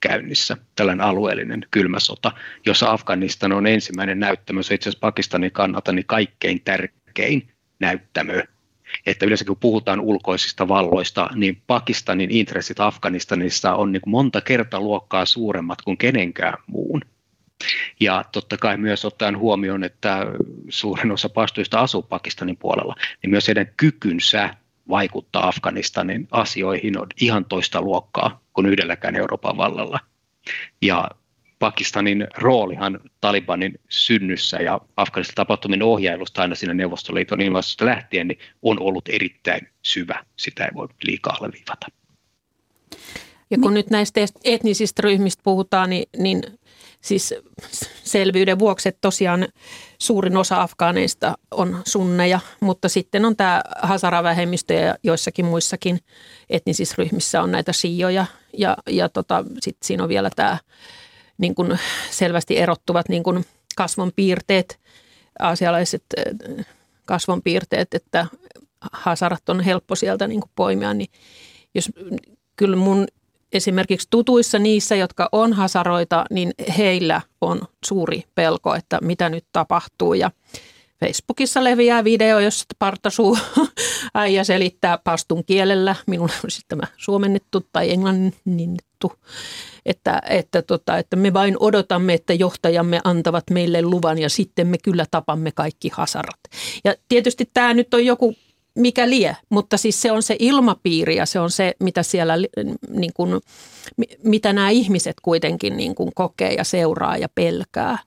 käynnissä, tällainen alueellinen kylmä sota, jossa Afganistan on ensimmäinen näyttämö, se itse asiassa Pakistanin kannalta niin kaikkein tärkein näyttämö. Että yleensä kun puhutaan ulkoisista valloista, niin Pakistanin intressit Afganistanissa on niin monta kertaa luokkaa suuremmat kuin kenenkään muun. Ja totta kai myös ottaen huomioon, että suurin osa pastuista asuu Pakistanin puolella, niin myös heidän kykynsä vaikuttaa Afganistanin asioihin on ihan toista luokkaa kuin yhdelläkään Euroopan vallalla. Ja Pakistanin roolihan Talibanin synnyssä ja Afganistan tapahtumien ohjailusta aina siinä Neuvostoliiton ilmastosta lähtien niin on ollut erittäin syvä. Sitä ei voi liikaa alleviivata. Ja kun nyt näistä etnisistä ryhmistä puhutaan, niin, niin siis selvyyden vuoksi, että tosiaan suurin osa afgaaneista on sunneja, mutta sitten on tämä Hazara-vähemmistö ja joissakin muissakin etnisissä ryhmissä on näitä siijoja ja, ja tota, sitten siinä on vielä tämä niin kuin selvästi erottuvat niin kuin kasvonpiirteet, asialaiset äh, kasvonpiirteet, että hasarat on helppo sieltä niin poimia, niin jos kyllä mun esimerkiksi tutuissa niissä, jotka on hasaroita, niin heillä on suuri pelko, että mitä nyt tapahtuu. Ja Facebookissa leviää video, jossa Partasuu äijä selittää pastun kielellä, minulla on sitten tämä suomennettu tai englannittu, että, että, tota, että me vain odotamme, että johtajamme antavat meille luvan ja sitten me kyllä tapamme kaikki hasarat. Ja tietysti tämä nyt on joku mikä lie, mutta siis se on se ilmapiiri ja se on se, mitä siellä, niin kuin, mitä nämä ihmiset kuitenkin niin kuin kokee ja seuraa ja pelkää.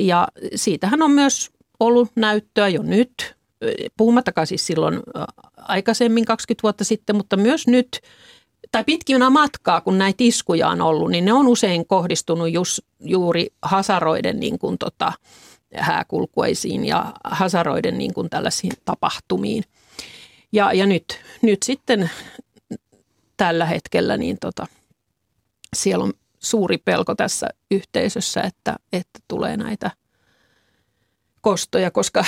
Ja siitähän on myös ollut näyttöä jo nyt, puhumattakaan siis silloin aikaisemmin 20 vuotta sitten, mutta myös nyt, tai pitkin matkaa, kun näitä iskuja on ollut, niin ne on usein kohdistunut just, juuri hasaroiden niin kuin tota, hääkulkueisiin ja hasaroiden niin kuin tällaisiin tapahtumiin – ja, ja nyt, nyt sitten tällä hetkellä niin tota, siellä on suuri pelko tässä yhteisössä, että, että tulee näitä kostoja, koska,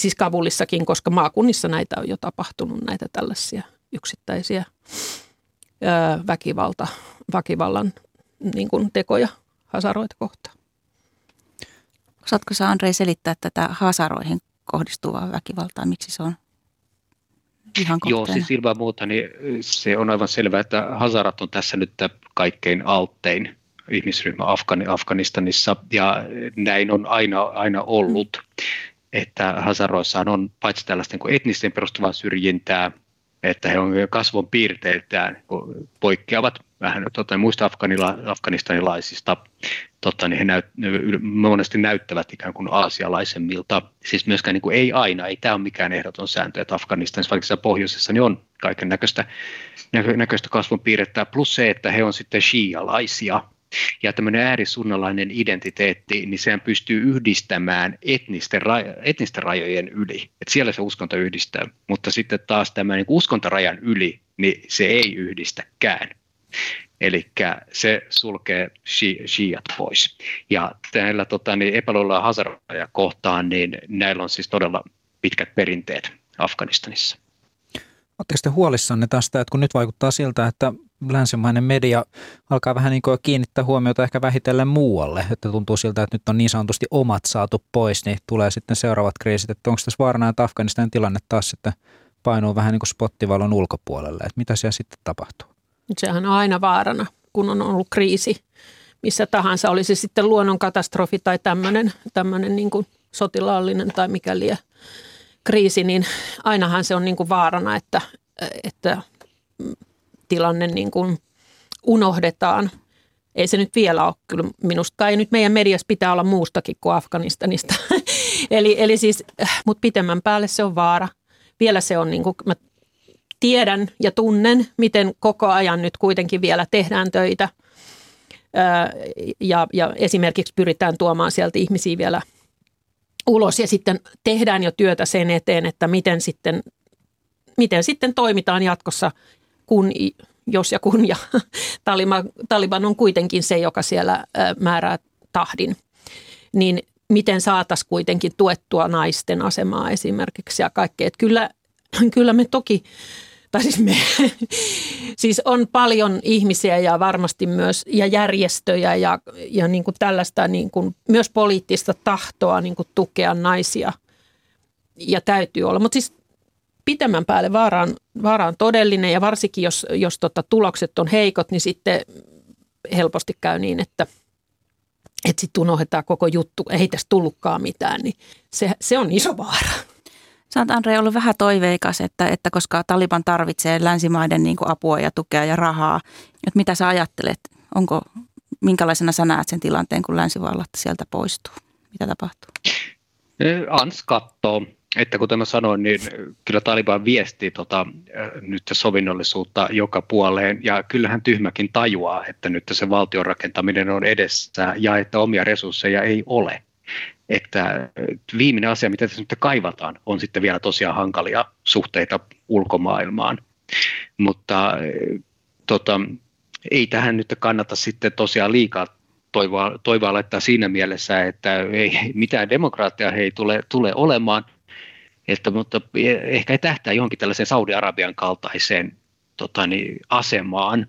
siis Kabulissakin, koska maakunnissa näitä on jo tapahtunut, näitä tällaisia yksittäisiä ää, väkivalta, väkivallan niin kuin tekoja hasaroita kohtaan. Osaatko sä Andrei selittää tätä hasaroihin kohdistuvaa väkivaltaa, miksi se on ihan Joo, siis ilman muuta niin se on aivan selvää, että Hazarat on tässä nyt kaikkein alttein ihmisryhmä Afgani, Afganistanissa ja näin on aina, aina ollut. Mm. Että Hazaroissaan on paitsi tällaista niin etnisten perustuvaa syrjintää, että he on kasvon piirteiltään poikkeavat vähän tota, muista afganila, afganistanilaisista. Totta, niin he näyt, monesti näyttävät ikään kuin aasialaisemmilta. Siis myöskään niin kuin ei aina, ei tämä ole mikään ehdoton sääntö, että Afganistanissa, vaikka pohjoisessa, niin on kaiken näköistä, näköistä kasvon piirrettä, plus se, että he on sitten shialaisia, ja tämmöinen äärisunnalainen identiteetti, niin sehän pystyy yhdistämään etnisten, etnisten rajojen yli. Et siellä se uskonto yhdistää, mutta sitten taas tämä niin uskontorajan yli, niin se ei yhdistäkään. Eli se sulkee shiat pois. Ja näillä tota, niin epäluulla hasaroja kohtaan, niin näillä on siis todella pitkät perinteet Afganistanissa. Oletteko te huolissanne tästä, että kun nyt vaikuttaa siltä, että länsimainen media alkaa vähän niin kuin kiinnittää huomiota ehkä vähitellen muualle, että tuntuu siltä, että nyt on niin sanotusti omat saatu pois, niin tulee sitten seuraavat kriisit, että onko tässä vaarana, että Afganistanin tilanne taas sitten painuu vähän niin kuin spottivalon ulkopuolelle, että mitä siellä sitten tapahtuu? Sehän on aina vaarana, kun on ollut kriisi missä tahansa, olisi sitten luonnonkatastrofi tai tämmöinen, tämmöinen niin kuin sotilaallinen tai mikäli kriisi, niin ainahan se on niin kuin vaarana, että, että tilanne niin kuin unohdetaan. Ei se nyt vielä ole kyllä minusta. Ei nyt meidän mediassa pitää olla muustakin kuin Afganistanista. eli, eli siis, mutta pitemmän päälle se on vaara. Vielä se on, niin kuin, mä tiedän ja tunnen, miten koko ajan nyt kuitenkin vielä tehdään töitä. Ja, ja esimerkiksi pyritään tuomaan sieltä ihmisiä vielä ulos ja sitten tehdään jo työtä sen eteen, että miten sitten, miten sitten toimitaan jatkossa, kun, jos ja kun ja Taliban, Taliban on kuitenkin se, joka siellä määrää tahdin, niin miten saataisiin kuitenkin tuettua naisten asemaa esimerkiksi ja kaikkea. Että kyllä, kyllä me toki tai siis me, siis on paljon ihmisiä ja varmasti myös ja järjestöjä ja, ja niin kuin tällaista niin kuin myös poliittista tahtoa niin kuin tukea naisia ja täytyy olla. Mutta siis pitemmän päälle vaara on, vaara on todellinen ja varsinkin jos, jos tota, tulokset on heikot, niin sitten helposti käy niin, että että sitten unohdetaan koko juttu, ei tästä tullutkaan mitään, niin se, se on iso vaara. Sä oot Andre ollut vähän toiveikas, että, että koska Taliban tarvitsee länsimaiden niin apua ja tukea ja rahaa, että mitä sä ajattelet? Onko, minkälaisena sä näet sen tilanteen, kun länsivallat sieltä poistuu? Mitä tapahtuu? Ans katsoo, että kuten mä sanoin, niin kyllä Taliban viestii tota, nyt sovinnollisuutta joka puoleen ja kyllähän tyhmäkin tajuaa, että nyt se valtion rakentaminen on edessä ja että omia resursseja ei ole että viimeinen asia, mitä tässä nyt kaivataan, on sitten vielä tosiaan hankalia suhteita ulkomaailmaan. Mutta tota, ei tähän nyt kannata sitten tosiaan liikaa toivoa, toivoa laittaa siinä mielessä, että ei mitään demokraattia ei tule, tule olemaan, että, mutta ehkä ei tähtää johonkin tällaiseen Saudi-Arabian kaltaiseen tota, niin, asemaan,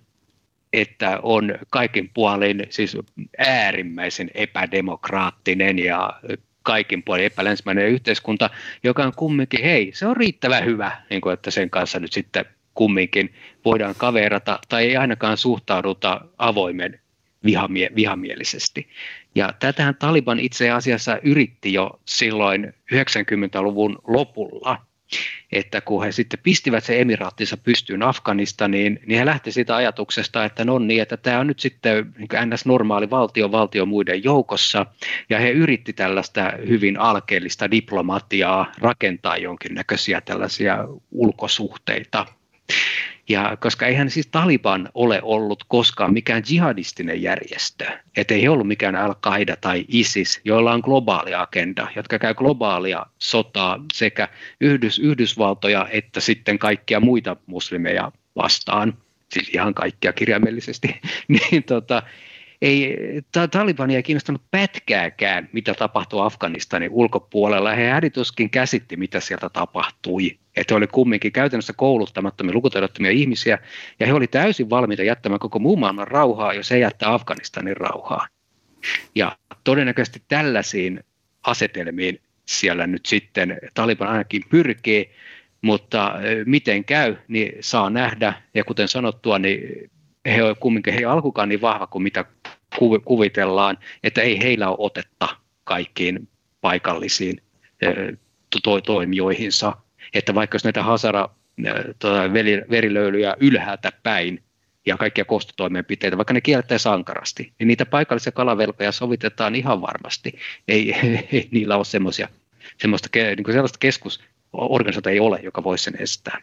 että on kaikin puolin siis äärimmäisen epädemokraattinen ja kaikin puolin epälänsimäinen yhteiskunta, joka on kumminkin, hei, se on riittävän hyvä, niin kuin, että sen kanssa nyt sitten kumminkin voidaan kaverata tai ei ainakaan suhtauduta avoimen vihamie- vihamielisesti. Ja tätähän Taliban itse asiassa yritti jo silloin 90-luvun lopulla – että kun he sitten pistivät se emiraattinsa pystyyn Afganistaniin, niin he lähti siitä ajatuksesta, että no niin, että tämä on nyt sitten niin ns. normaali valtio valtio muiden joukossa, ja he yritti tällaista hyvin alkeellista diplomatiaa rakentaa jonkinnäköisiä tällaisia ulkosuhteita. Ja koska eihän siis Taliban ole ollut koskaan mikään jihadistinen järjestö, että ei ollut mikään Al-Qaida tai ISIS, joilla on globaali agenda, jotka käy globaalia sotaa sekä Yhdys, Yhdysvaltoja että sitten kaikkia muita muslimeja vastaan, siis ihan kaikkia kirjaimellisesti, niin tota, ei, Talibania ei kiinnostanut pätkääkään, mitä tapahtuu Afganistanin ulkopuolella. He hädituskin käsitti, mitä sieltä tapahtui. Että he oli kumminkin käytännössä kouluttamattomia, lukutaidottomia ihmisiä, ja he oli täysin valmiita jättämään koko muun maailman rauhaa, jos he jättää Afganistanin rauhaa. Ja todennäköisesti tällaisiin asetelmiin siellä nyt sitten Taliban ainakin pyrkii, mutta miten käy, niin saa nähdä. Ja kuten sanottua, niin he ovat kumminkin he alkukaan niin vahva kuin mitä kuvitellaan, että ei heillä ole otetta kaikkiin paikallisiin to- toimijoihinsa. Että vaikka jos näitä Hasara tota, verilöylyjä ylhäältä päin ja kaikkia kostotoimenpiteitä, vaikka ne kiellettäisiin sankarasti, niin niitä paikallisia kalavelkoja sovitetaan ihan varmasti. Ei, ei niillä ole semmoisia, semmoista, niin sellaista keskusorganisaatiota ei ole, joka voisi sen estää.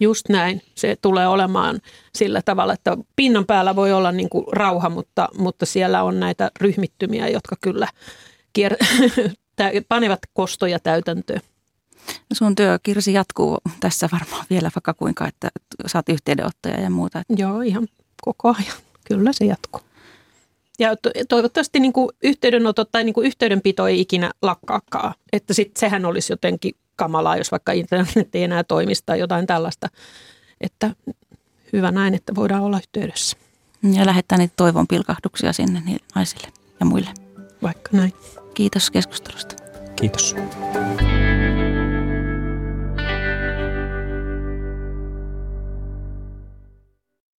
Just näin. Se tulee olemaan sillä tavalla, että pinnan päällä voi olla niin kuin rauha, mutta, mutta siellä on näitä ryhmittymiä, jotka kyllä kier- panevat kostoja täytäntöön. Sun työ, Kirsi, jatkuu tässä varmaan vielä vaikka kuinka, että saat yhteydenottoja ja muuta. Joo, ihan koko ajan. Kyllä se jatkuu. Ja toivottavasti niin kuin yhteydenotot tai niin kuin yhteydenpito ei ikinä lakkaakaan. Että sit sehän olisi jotenkin kamalaa, jos vaikka internet ei enää toimisi tai jotain tällaista. Että hyvä näin, että voidaan olla yhteydessä. Ja lähettää niitä toivon pilkahduksia sinne niin naisille ja muille. Vaikka näin. Kiitos keskustelusta. Kiitos.